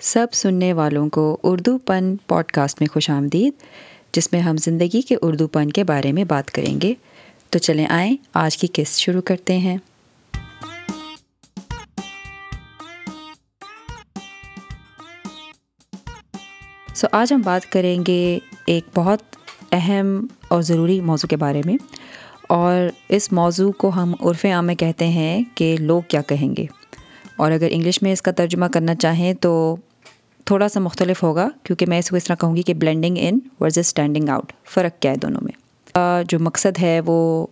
سب سننے والوں کو اردو پن پوڈ کاسٹ میں خوش آمدید، جس میں ہم زندگی کے اردو پن کے بارے میں بات کریں گے۔ تو چلیں آئیں، آج کی قسط شروع کرتے ہیں۔ سو آج ہم بات کریں گے ایک بہت اہم اور ضروری موضوع کے بارے میں۔ اور اس موضوع کو ہم عرف عام میں کہتے ہیں کہ لوگ کیا کہیں گے۔ اور اگر انگلش میں اس کا ترجمہ کرنا چاہیں تو تھوڑا سا مختلف ہوگا کیونکہ میں اس کو اس طرح کہوں گی کہ blending in versus standing out فرق کیا ہے دونوں میں؟ جو مقصد ہے وہ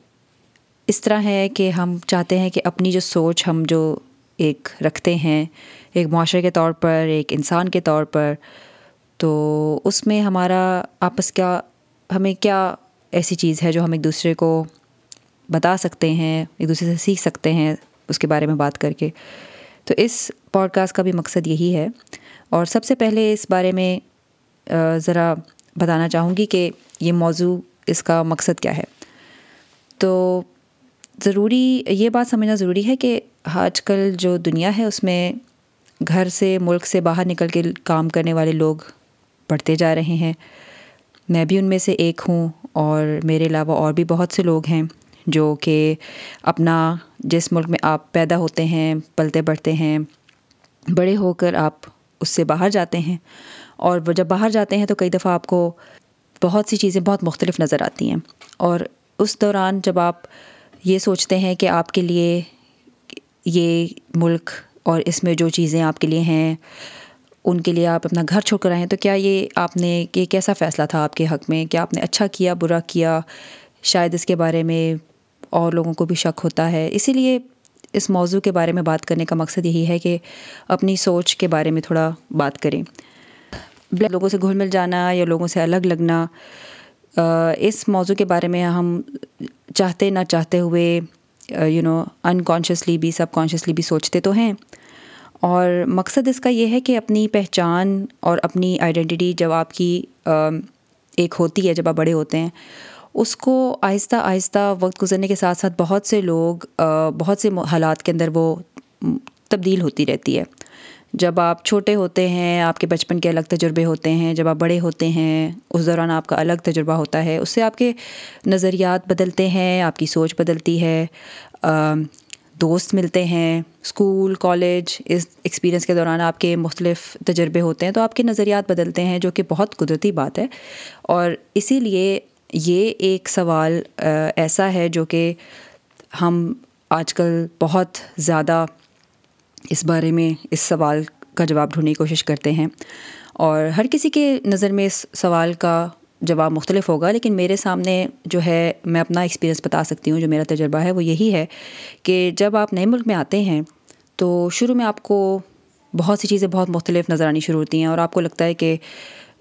اس طرح ہے کہ ہم چاہتے ہیں کہ اپنی جو سوچ ہم جو ایک رکھتے ہیں، ایک معاشرے کے طور پر، ایک انسان کے طور پر، تو اس میں ہمارا آپس کا ہمیں کیا ایسی چیز ہے جو ہم ایک دوسرے کو بتا سکتے ہیں، ایک دوسرے سے سیکھ سکتے ہیں؟ اس کے بارے میں بات کر کے۔ تو اس پوڈ کاسٹ کا بھی مقصد یہی ہے اور سب سے پہلے اس بارے میں ذرا بتانا چاہوں گی کہ یہ موضوع اس کا مقصد کیا ہے۔ تو ضروری، یہ بات سمجھنا ضروری ہے کہ آج کل جو دنیا ہے، اس میں گھر سے ملک سے باہر نکل کے کام کرنے والے لوگ بڑھتے جا رہے ہیں۔ میں بھی ان میں سے ایک ہوں اور میرے علاوہ اور بھی بہت سے لوگ ہیں جو کہ اپنا جس ملک میں آپ پیدا ہوتے ہیں، پلتے بڑھتے ہیں، بڑے ہو کر آپ اس سے باہر جاتے ہیں اور جب باہر جاتے ہیں تو کئی دفعہ آپ کو بہت سی چیزیں بہت مختلف نظر آتی ہیں اور اس دوران جب آپ یہ سوچتے ہیں کہ آپ کے لیے یہ ملک اور اس میں جو چیزیں آپ کے لیے ہیں، ان کے لیے آپ اپنا گھر چھوڑ کر آئے ہیں، تو کیا یہ آپ نے، یہ کیسا فیصلہ تھا آپ کے حق میں؟ کیا آپ نے اچھا کیا، برا کیا؟ شاید اس کے بارے میں اور لوگوں کو بھی شک ہوتا ہے۔ اسی لیے اس موضوع کے بارے میں بات کرنے کا مقصد یہی ہے کہ اپنی سوچ کے بارے میں تھوڑا بات کریں۔ لوگوں سے گھل مل جانا یا لوگوں سے الگ لگنا اس موضوع کے بارے میں ہم چاہتے نہ چاہتے ہوئے یو نو انکانشیسلی بھی سب کانشیسلی بھی سوچتے تو ہیں۔ اور مقصد اس کا یہ ہے کہ اپنی پہچان اور اپنی آئیڈینٹی جب آپ کی ایک ہوتی ہے، جب آپ بڑے ہوتے ہیں اس کو آہستہ آہستہ وقت گزرنے کے ساتھ ساتھ بہت سے لوگ بہت سے حالات کے اندر وہ تبدیل ہوتی رہتی ہے۔ جب آپ چھوٹے ہوتے ہیں، آپ کے بچپن کے الگ تجربے ہوتے ہیں، جب آپ بڑے ہوتے ہیں، اس دوران آپ کا الگ تجربہ ہوتا ہے، اس سے آپ کے نظریات بدلتے ہیں، آپ کی سوچ بدلتی ہے۔ دوست ملتے ہیں، اسکول، کالج، اس ایکسپیرئنس کے دوران آپ کے مختلف تجربے ہوتے ہیں، تو آپ کے نظریات بدلتے ہیں، جو کہ بہت قدرتی بات ہے۔ اور اسی لیے یہ ایک سوال ایسا ہے جو کہ ہم آج کل بہت زیادہ اس بارے میں اس سوال کا جواب ڈھونڈنے کی کوشش کرتے ہیں۔ اور ہر کسی کے نظر میں اس سوال کا جواب مختلف ہوگا، لیکن میرے سامنے جو ہے میں اپنا ایکسپیرینس بتا سکتی ہوں، جو میرا تجربہ ہے، وہ یہی ہے کہ جب آپ نئے ملک میں آتے ہیں تو شروع میں آپ کو بہت سی چیزیں بہت مختلف نظر آنی شروع ہوتی ہیں، اور آپ کو لگتا ہے کہ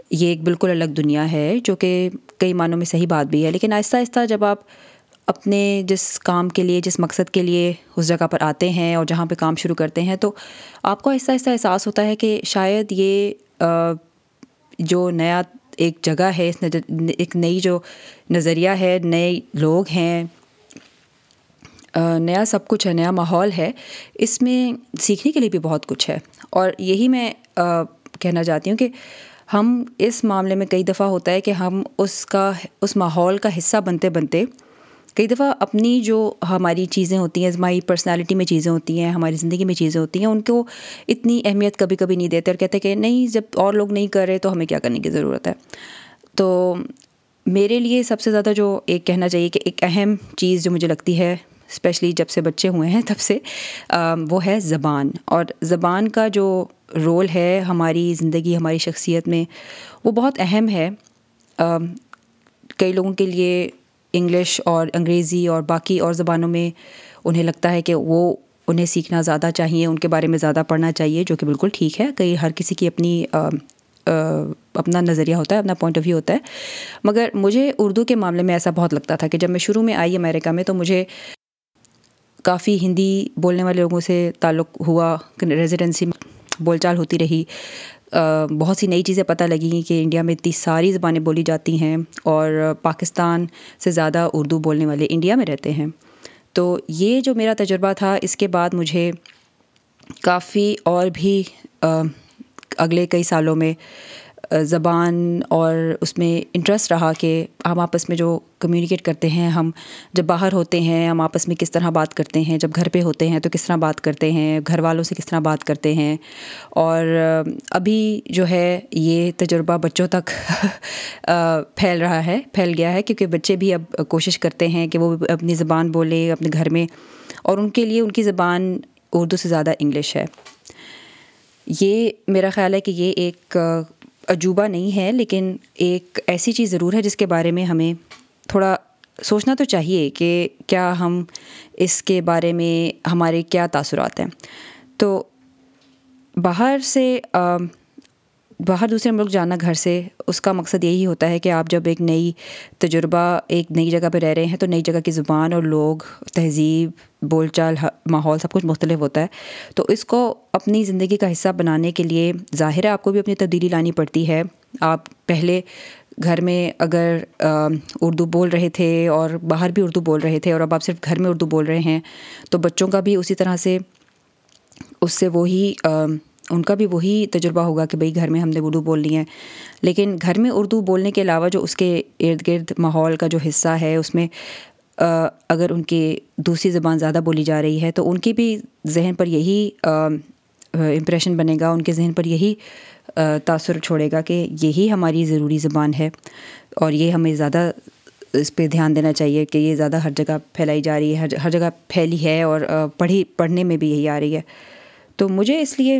یہ ایک بالکل الگ دنیا ہے، جو کہ کئی معنوں میں صحیح بات بھی ہے، لیکن آہستہ آہستہ جب آپ اپنے جس کام کے لیے، جس مقصد کے لیے اس جگہ پر آتے ہیں اور جہاں پہ کام شروع کرتے ہیں، تو آپ کو آہستہ آہستہ احساس ہوتا ہے کہ شاید یہ جو نیا ایک جگہ ہے، اس ایک نئی جو نظریہ ہے، نئے لوگ ہیں نیا سب کچھ ہے، نیا ماحول ہے، اس میں سیکھنے کے لیے بھی بہت کچھ ہے۔ اور یہی میں کہنا چاہتی ہوں کہ ہم اس معاملے میں کئی دفعہ ہوتا ہے کہ ہم اس کا، اس ماحول کا حصہ بنتے بنتے کئی دفعہ اپنی جو ہماری چیزیں ہوتی ہیں، ہماری پرسنالٹی میں چیزیں ہوتی ہیں، ہماری زندگی میں چیزیں ہوتی ہیں، ان کو اتنی اہمیت کبھی کبھی نہیں دیتے اور کہتے کہ نہیں، جب اور لوگ نہیں کر رہے تو ہمیں کیا کرنے کی ضرورت ہے؟ تو میرے لیے سب سے زیادہ جو ایک کہنا چاہیے کہ ایک اہم چیز جو مجھے لگتی ہے اسپیشلی جب سے بچے ہوئے ہیں تب سے وہ ہے زبان اور زبان کا جو رول ہے ہماری زندگی، ہماری شخصیت میں، وہ بہت اہم ہے۔ کئی لوگوں کے لیے انگلش اور انگریزی اور باقی اور زبانوں میں انہیں لگتا ہے کہ وہ انہیں سیکھنا زیادہ چاہیے، ان کے بارے میں زیادہ پڑھنا چاہیے، جو کہ بالکل ٹھیک ہے۔ کئی، ہر کسی کی اپنی اپنا نظریہ ہوتا ہے، اپنا پوائنٹ آف ویو ہوتا ہے۔ مگر مجھے اردو کے معاملے میں ایسا بہت لگتا تھا کہ جب میں شروع میں آئی امیریکا میں تو مجھے کافی ہندی بولنے والے لوگوں سے تعلق ہوا ریزیڈنسی بول چال ہوتی رہی۔ بہت سی نئی چیزیں پتہ لگیں کہ انڈیا میں اتنی ساری زبانیں بولی جاتی ہیں اور پاکستان سے زیادہ اردو بولنے والے انڈیا میں رہتے ہیں۔ تو یہ جو میرا تجربہ تھا، اس کے بعد مجھے کافی اور بھی اگلے کئی سالوں میں زبان اور اس میں انٹرسٹ رہا کہ ہم آپس میں جو کمیونیکیٹ کرتے ہیں، ہم جب باہر ہوتے ہیں، ہم آپس میں کس طرح بات کرتے ہیں؟ جب گھر پہ ہوتے ہیں تو کس طرح بات کرتے ہیں؟ گھر والوں سے کس طرح بات کرتے ہیں؟ اور ابھی جو ہے، یہ تجربہ بچوں تک پھیل رہا ہے، پھیل گیا ہے، کیونکہ بچے بھی اب کوشش کرتے ہیں کہ وہ اپنی زبان بولیں اپنے گھر میں، اور ان کے لیے ان کی زبان اردو سے زیادہ انگلش ہے۔ یہ میرا خیال ہے کہ یہ ایک عجوبہ نہیں ہے، لیکن ایک ایسی چیز ضرور ہے جس کے بارے میں ہمیں تھوڑا سوچنا تو چاہیے کہ کیا ہم اس کے بارے میں ہمارے کیا تاثرات ہیں۔ تو باہر سے باہر دوسرے ملک جانا گھر سے، اس کا مقصد یہی ہوتا ہے کہ آپ جب ایک نئی تجربہ، ایک نئی جگہ پہ رہ رہے ہیں تو نئی جگہ کی زبان اور لوگ، تہذیب، بول چال ماحول سب کچھ مختلف ہوتا ہے۔ تو اس کو اپنی زندگی کا حصہ بنانے کے لیے ظاہر ہے آپ کو بھی اپنی تبدیلی لانی پڑتی ہے۔ آپ پہلے گھر میں اگر اردو بول رہے تھے اور باہر بھی اردو بول رہے تھے اور اب آپ صرف گھر میں اردو بول رہے ہیں، تو بچوں کا بھی اسی طرح سے، اس سے وہی ان کا بھی وہی تجربہ ہوگا کہ بھئی گھر میں ہم نے اردو بول لی ہے۔ لیکن گھر میں اردو بولنے کے علاوہ جو اس کے ارد گرد ماحول کا جو حصہ ہے، اس میں اگر ان کی دوسری زبان زیادہ بولی جا رہی ہے تو ان کی بھی ذہن پر یہی امپریشن بنے گا، ان کے ذہن پر یہی تاثر چھوڑے گا کہ یہی ہماری ضروری زبان ہے۔ اور یہ ہمیں زیادہ اس پہ دھیان دینا چاہیے کہ یہ زیادہ ہر جگہ پھیلائی جا رہی ہے، ہر جگہ پھیلی ہے اور پڑھی، پڑھنے میں بھی یہی آ رہی ہے۔ تو مجھے اس لیے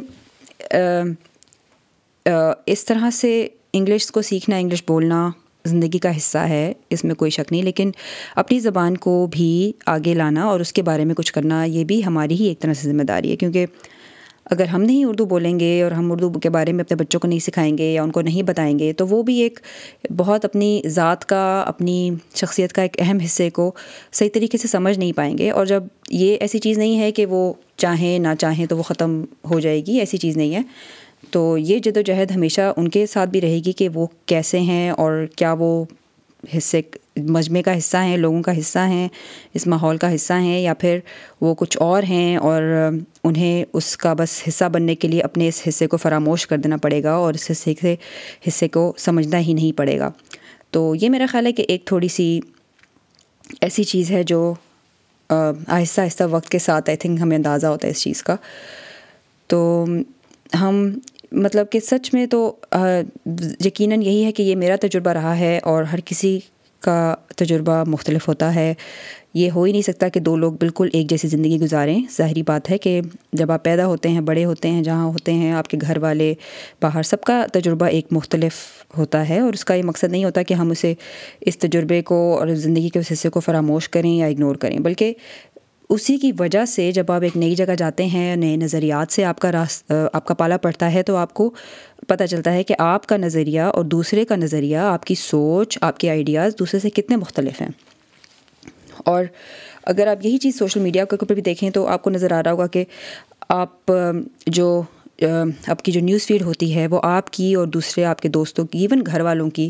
اس طرح سے انگلش کو سیکھنا، انگلش بولنا زندگی کا حصہ ہے، اس میں کوئی شک نہیں، لیکن اپنی زبان کو بھی آگے لانا اور اس کے بارے میں کچھ کرنا، یہ بھی ہماری ہی ایک طرح سے ذمہ داری ہے، کیونکہ اگر ہم نہیں اردو بولیں گے اور ہم اردو کے بارے میں اپنے بچوں کو نہیں سکھائیں گے یا ان کو نہیں بتائیں گے، تو وہ بھی ایک بہت اپنی ذات کا، اپنی شخصیت کا ایک اہم حصے کو صحیح طریقے سے سمجھ نہیں پائیں گے۔ اور جب یہ ایسی چیز نہیں ہے کہ وہ چاہیں، نہ چاہیں تو وہ ختم ہو جائے گی، ایسی چیز نہیں ہے۔ تو یہ جد و جہد ہمیشہ ان کے ساتھ بھی رہے گی کہ وہ کیسے ہیں اور کیا وہ حصے مجمع کا حصہ ہیں، لوگوں کا حصہ ہیں، اس ماحول کا حصہ ہیں یا پھر وہ کچھ اور ہیں اور انہیں اس کا بس حصہ بننے کے لیے اپنے اس حصے کو فراموش کر دینا پڑے گا اور اس حصے سے حصے کو سمجھنا ہی نہیں پڑے گا۔ تو یہ میرا خیال ہے کہ ایک تھوڑی سی ایسی چیز ہے جو آہستہ آہستہ وقت کے ساتھ آئی تھنک ہمیں اندازہ ہوتا ہے اس چیز کا۔ تو ہم مطلب کہ سچ میں تو یقیناً یہی ہے کہ یہ میرا تجربہ رہا ہے اور ہر کسی کا تجربہ مختلف ہوتا ہے۔ یہ ہو ہی نہیں سکتا کہ دو لوگ بالکل ایک جیسی زندگی گزاریں۔ ظاہری بات ہے کہ جب آپ پیدا ہوتے ہیں، بڑے ہوتے ہیں، جہاں ہوتے ہیں، آپ کے گھر والے، باہر، سب کا تجربہ ایک مختلف ہوتا ہے۔ اور اس کا یہ مقصد نہیں ہوتا کہ ہم اسے اس تجربے کو اور زندگی کے اس حصے کو فراموش کریں یا اگنور کریں، بلکہ اسی کی وجہ سے جب آپ ایک نئی جگہ جاتے ہیں، نئے نظریات سے آپ کا راس آپ کا پالا پڑتا ہے، تو آپ کو پتہ چلتا ہے کہ آپ کا نظریہ اور دوسرے کا نظریہ، آپ کی سوچ، آپ کے آئیڈیاز دوسرے سے کتنے مختلف ہیں۔ اور اگر آپ یہی چیز سوشل میڈیا کے اوپر بھی دیکھیں تو آپ کو نظر آ رہا ہوگا کہ آپ، جو، آپ کی جو نیوز فیڈ ہوتی ہے، وہ آپ کی اور دوسرے آپ کے دوستوں کی ایون گھر والوں کی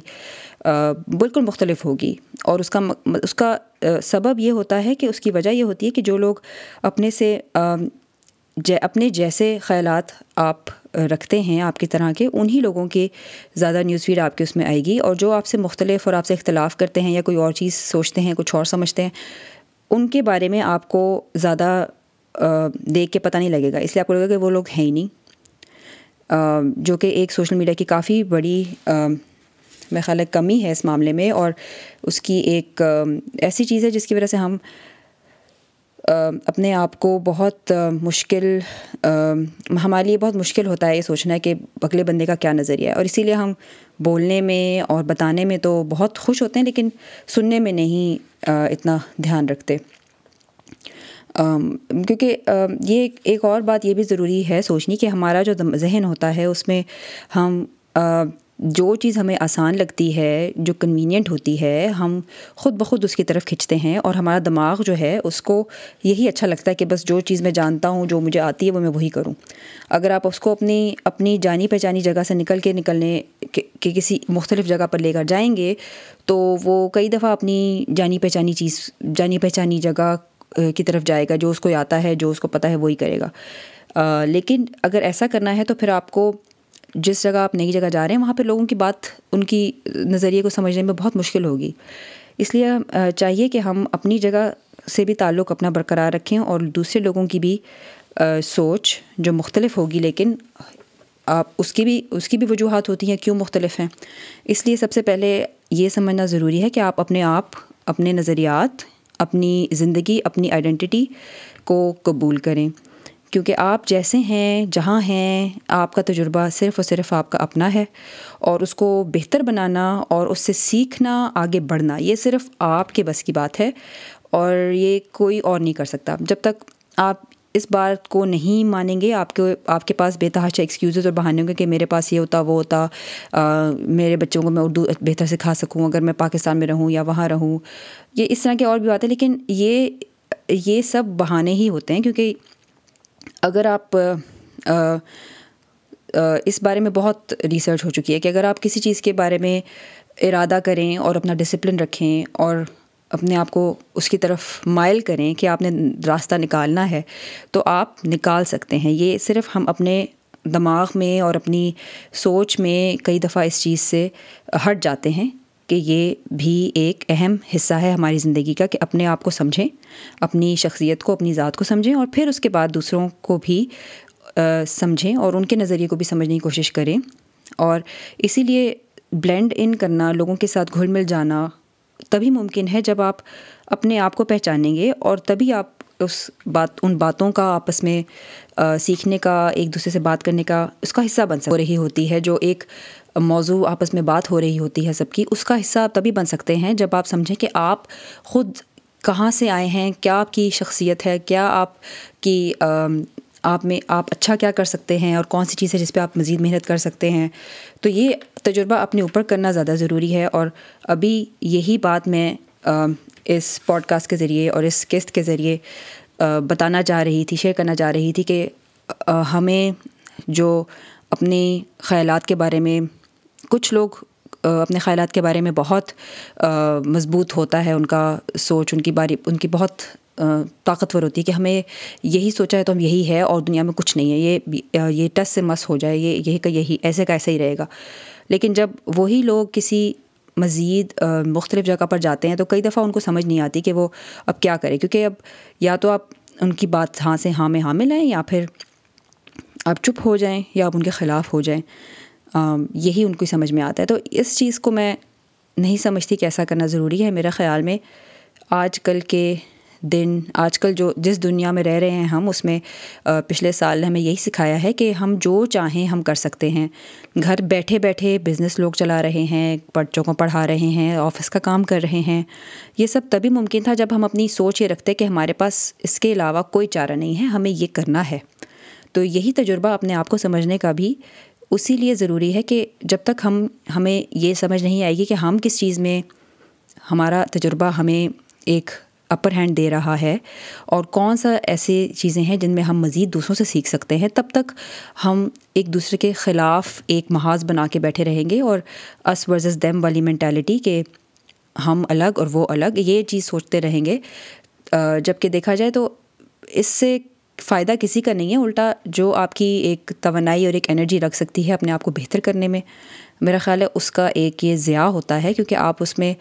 بالکل مختلف ہوگی۔ اور اس کا اس کا سبب یہ ہوتا ہے کہ اس کی وجہ یہ ہوتی ہے کہ جو لوگ اپنے سے اپنے جیسے خیالات آپ رکھتے ہیں آپ کی طرح کے، انہی لوگوں کے زیادہ نیوز فیڈ آپ کے اس میں آئے گی۔ اور جو آپ سے مختلف اور آپ سے اختلاف کرتے ہیں یا کوئی اور چیز سوچتے ہیں، کچھ اور سمجھتے ہیں، ان کے بارے میں آپ کو زیادہ دیکھ کے پتہ نہیں لگے گا۔ اس لیے آپ کو لگے گا کہ وہ لوگ ہیں ہی نہیں۔ جو کہ ایک سوشل میڈیا کی کافی بڑی میں خیال ہے کمی ہے اس معاملے میں اور اس کی ایک ایسی چیز ہے جس کی وجہ سے ہم اپنے آپ کو بہت مشکل ہمارے لیے بہت مشکل ہوتا ہے یہ سوچنا ہے کہ اگلے بندے کا کیا نظریہ ہے اور اسی لیے ہم بولنے میں اور بتانے میں تو بہت خوش ہوتے ہیں لیکن سننے میں نہیں اتنا دھیان رکھتے۔ کیونکہ یہ ایک اور بات یہ بھی ضروری ہے سوچنی کہ ہمارا جو ذہن ہوتا ہے اس میں ہم جو چیز ہمیں آسان لگتی ہے، جو کنوینئنٹ ہوتی ہے، ہم خود بخود اس کی طرف کھنچتے ہیں اور ہمارا دماغ جو ہے، اس کو یہی اچھا لگتا ہے کہ بس جو چیز میں جانتا ہوں، جو مجھے آتی ہے، وہ میں وہی کروں۔ اگر آپ اس کو اپنی اپنی جانی پہچانی جگہ سے نکل کے نکلنے کے کسی مختلف جگہ پر لے کر جائیں گے، تو وہ کئی دفعہ اپنی جانی پہچانی چیز، جانی پہچانی جگہ کی طرف جائے گا، جو اس کو آتا ہے، جو اس کو پتہ ہے، وہی کرے گا۔ لیکن اگر ایسا کرنا ہے تو پھر آپ کو جس جگہ آپ نئی جگہ جا رہے ہیں، وہاں پہ لوگوں کی بات، ان کی نظریے کو سمجھنے میں بہت مشکل ہوگی۔ اس لیے چاہیے کہ ہم اپنی جگہ سے بھی تعلق اپنا برقرار رکھیں اور دوسرے لوگوں کی بھی سوچ جو مختلف ہوگی، لیکن آپ، اس کی بھی، اس کی بھی وجوہات ہوتی ہیں، کیوں مختلف ہیں؟ اس لیے سب سے پہلے یہ سمجھنا ضروری ہے کہ آپ اپنے آپ، اپنے نظریات، اپنی زندگی، اپنی آئیڈینٹی کو قبول کریں۔ کیونکہ آپ جیسے ہیں، جہاں ہیں، آپ کا تجربہ صرف اور صرف آپ کا اپنا ہے اور اس کو بہتر بنانا اور اس سے سیکھنا، آگے بڑھنا، یہ صرف آپ کے بس کی بات ہے اور یہ کوئی اور نہیں کر سکتا۔ جب تک آپ اس بات کو نہیں مانیں گے، آپ کے آپ کے پاس بے تحاشا ایکسکیوزز اور بہانے ہوں گے کہ میرے پاس یہ ہوتا، وہ ہوتا میرے بچوں کو میں اردو بہتر سکھا سکوں، اگر میں پاکستان میں رہوں یا وہاں رہوں، یہ اس طرح کی اور بھی بات ہے لیکن یہ یہ سب بہانے ہی ہوتے ہیں کیونکہ اگر آپ اس بارے میں بہت ریسرچ ہو چکی ہے کہ اگر آپ کسی چیز کے بارے میں ارادہ کریں اور اپنا ڈسپلن رکھیں اور اپنے آپ کو اس کی طرف مائل کریں کہ آپ نے راستہ نکالنا ہے، تو آپ نکال سکتے ہیں۔ یہ صرف ہم اپنے دماغ میں اور اپنی سوچ میں کئی دفعہ اس چیز سے ہٹ جاتے ہیں۔ کہ یہ بھی ایک اہم حصہ ہے ہماری زندگی کا کہ اپنے آپ کو سمجھیں، اپنی شخصیت کو، اپنی ذات کو سمجھیں اور پھر اس کے بعد دوسروں کو بھی سمجھیں اور ان کے نظریے کو بھی سمجھنے کی کوشش کریں۔ اور اسی لیے بلینڈ ان کرنا، لوگوں کے ساتھ گھل مل جانا تبھی ممکن ہے جب آپ اپنے آپ کو پہچانیں گے اور تبھی آپ اس بات، ان باتوں کا آپس میں سیکھنے کا، ایک دوسرے سے بات کرنے کا اس کا حصہ بن ہو رہی ہوتی ہے جو ایک موضوع آپس میں بات ہو رہی ہوتی ہے سب کی، اس کا حصہ آپ تبھی بن سکتے ہیں جب آپ سمجھیں کہ آپ خود کہاں سے آئے ہیں، کیا آپ کی شخصیت ہے، کیا آپ کی آپ میں، آپ اچھا کیا کر سکتے ہیں اور کون سی چیز ہے جس پہ آپ مزید محنت کر سکتے ہیں۔ تو یہ تجربہ اپنے اوپر کرنا زیادہ ضروری ہے اور ابھی یہی بات میں اس پوڈ کاسٹ کے ذریعے اور اس قسط کے ذریعے بتانا چاہ رہی تھی شیئر کرنا چاہ رہی تھی کہ ہمیں جو اپنے خیالات کے بارے میں کچھ لوگ اپنے خیالات کے بارے میں بہت مضبوط ہوتا ہے، ان کا سوچ، ان کی باری، ان کی بہت طاقتور ہوتی ہے کہ ہمیں یہی سوچا ہے تو ہم یہی ہے اور دنیا میں کچھ نہیں ہے، یہ یہ ٹس سے مس ہو جائے، یہ، یہی کا یہی، ایسے کا ایسا ہی رہے گا۔ لیکن جب وہی لوگ کسی مزید مختلف جگہ پر جاتے ہیں تو کئی دفعہ ان کو سمجھ نہیں آتی کہ وہ اب کیا کریں، کیونکہ اب یا تو آپ ان کی بات ہاں سے ہاں میں ہاں میں یا پھر آپ چپ ہو جائیں یا آپ ان کے خلاف ہو جائیں۔ یہی ان کو سمجھ میں آتا ہے۔ تو اس چیز کو میں نہیں سمجھتی کہ ایسا کرنا ضروری ہے۔ میرا خیال میں آج کل کے دن، آج کل جو جس دنیا میں رہ رہے ہیں ہم، اس میں پچھلے سال نے ہمیں یہی سکھایا ہے کہ ہم جو چاہیں ہم کر سکتے ہیں۔ گھر بیٹھے بیٹھے بزنس لوگ چلا رہے ہیں، بچوں کو پڑھا رہے ہیں، آفس کا کام کر رہے ہیں۔ یہ سب تبھی ممکن تھا جب ہم اپنی سوچ یہ رکھتے کہ ہمارے پاس اس کے علاوہ کوئی چارہ نہیں ہے، ہمیں یہ کرنا ہے۔ تو یہی تجربہ اپنے آپ کو سمجھنے کا بھی اسی لیے ضروری ہے کہ جب تک ہم، ہمیں یہ سمجھ نہیں آئے گی کہ ہم کس چیز میں ہمارا تجربہ ہمیں ایک اپر ہینڈ دے رہا ہے اور کون سا ایسی چیزیں ہیں جن میں ہم مزید دوسروں سے سیکھ سکتے ہیں، تب تک ہم ایک دوسرے کے خلاف ایک محاذ بنا کے بیٹھے رہیں گے اور اس ورزز دیم والی مینٹیلٹی کہ ہم الگ اور وہ الگ، یہ چیز سوچتے رہیں گے۔ جبکہ دیکھا جائے تو اس سے فائدہ کسی کا نہیں ہے، الٹا جو آپ کی ایک توانائی اور ایک انرجی رکھ سکتی ہے اپنے آپ کو بہتر کرنے میں۔ میرا خیال ہے اس کا ایک یہ ضیاع ہوتا ہے کیونکہ آپ اس میں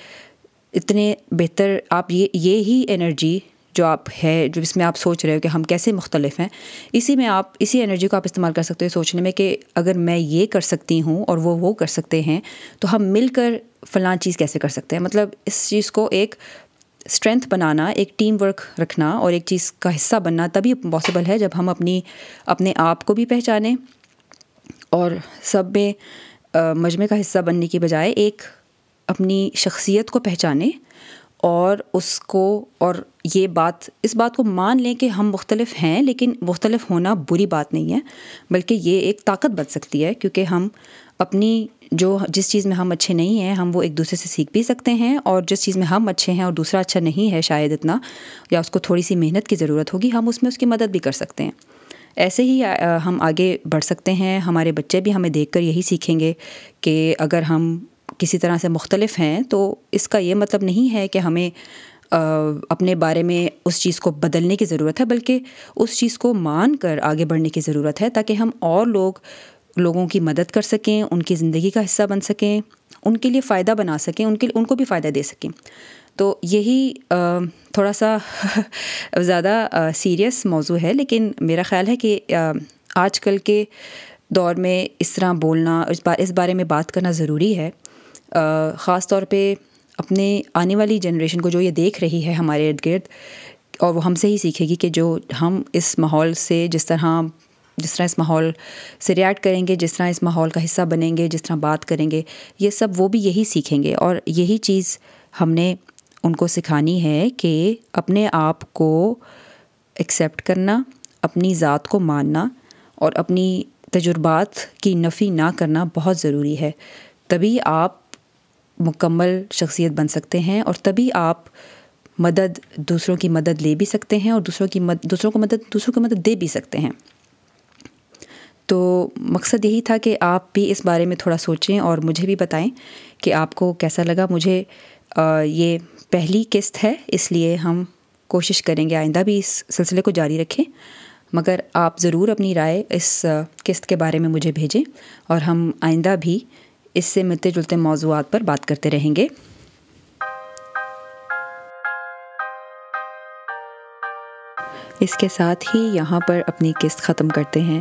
اتنے بہتر، آپ یہ یہی انرجی جو آپ ہے، جو اس میں آپ سوچ رہے ہو کہ ہم کیسے مختلف ہیں۔ اسی میں آپ، اسی انرجی کو آپ استعمال کر سکتے ہو سوچنے میں کہ اگر میں یہ کر سکتی ہوں اور وہ وہ کر سکتے ہیں تو ہم مل کر فلاں چیز کیسے کر سکتے ہیں؟ مطلب اس چیز کو ایک اسٹرینتھ بنانا، ایک ٹیم ورک رکھنا اور ایک چیز کا حصہ بننا تبھی پاسبل ہے جب ہم اپنی، اپنے آپ کو بھی پہچانیں اور سب میں مجمع کا حصہ بننے کی بجائے ایک اپنی شخصیت کو پہچانیں اور اس کو، اور یہ بات، اس بات کو مان لیں کہ ہم مختلف ہیں لیکن مختلف ہونا بری بات نہیں ہے، بلکہ یہ ایک طاقت بن سکتی ہے کیونکہ ہم اپنی جو جس چیز میں ہم اچھے نہیں ہیں، ہم وہ ایک دوسرے سے سیکھ بھی سکتے ہیں اور جس چیز میں ہم اچھے ہیں اور دوسرا اچھا نہیں ہے شاید اتنا، یا اس کو تھوڑی سی محنت کی ضرورت ہوگی، ہم اس میں اس کی مدد بھی کر سکتے ہیں۔ ایسے ہی ہم آگے بڑھ سکتے ہیں، ہمارے بچے بھی ہمیں دیکھ کر یہی سیکھیں گے کہ اگر ہم کسی طرح سے مختلف ہیں تو اس کا یہ مطلب نہیں ہے کہ ہمیں اپنے بارے میں اس چیز کو بدلنے کی ضرورت ہے، بلکہ اس چیز کو مان کر آگے بڑھنے کی ضرورت ہے تاکہ ہم اور لوگ لوگوں کی مدد کر سکیں، ان کی زندگی کا حصہ بن سکیں، ان کے لیے فائدہ بنا سکیں، ان کے، ان کو بھی فائدہ دے سکیں۔ تو یہی تھوڑا سا زیادہ سیریس موضوع ہے، لیکن میرا خیال ہے کہ آج کل کے دور میں اس طرح بولنا، اس بار اس بارے میں بات کرنا ضروری ہے۔ خاص طور پہ اپنے آنے والی جنریشن کو جو یہ دیکھ رہی ہے ہمارے ارد گرد، اور وہ ہم سے ہی سیکھے گی کہ جو ہم اس ماحول سے جس طرح جس طرح اس ماحول سے ریئیکٹ کریں گے، جس طرح اس ماحول کا حصہ بنیں گے، جس طرح بات کریں گے، یہ سب وہ بھی یہی سیکھیں گے۔ اور یہی چیز ہم نے ان کو سکھانی ہے کہ اپنے آپ کو ایکسیپٹ کرنا، اپنی ذات کو ماننا اور اپنی تجربات کی نفی نہ کرنا بہت ضروری ہے۔ تبھی آپ مکمل شخصیت بن سکتے ہیں اور تبھی آپ مدد دوسروں کی مدد لے بھی سکتے ہیں اور دوسروں کی مد، دوسروں کو مدد، دوسروں کو مدد دے بھی سکتے ہیں۔ تو مقصد یہی تھا کہ آپ بھی اس بارے میں تھوڑا سوچیں اور مجھے بھی بتائیں کہ آپ کو کیسا لگا۔ مجھے یہ پہلی قسط ہے، اس لیے ہم کوشش کریں گے آئندہ بھی اس سلسلے کو جاری رکھیں۔ مگر آپ ضرور اپنی رائے اس قسط کے بارے میں مجھے بھیجیں اور ہم آئندہ بھی اس سے ملتے جلتے موضوعات پر بات کرتے رہیں گے۔ اس کے ساتھ ہی یہاں پر اپنی قسط ختم کرتے ہیں۔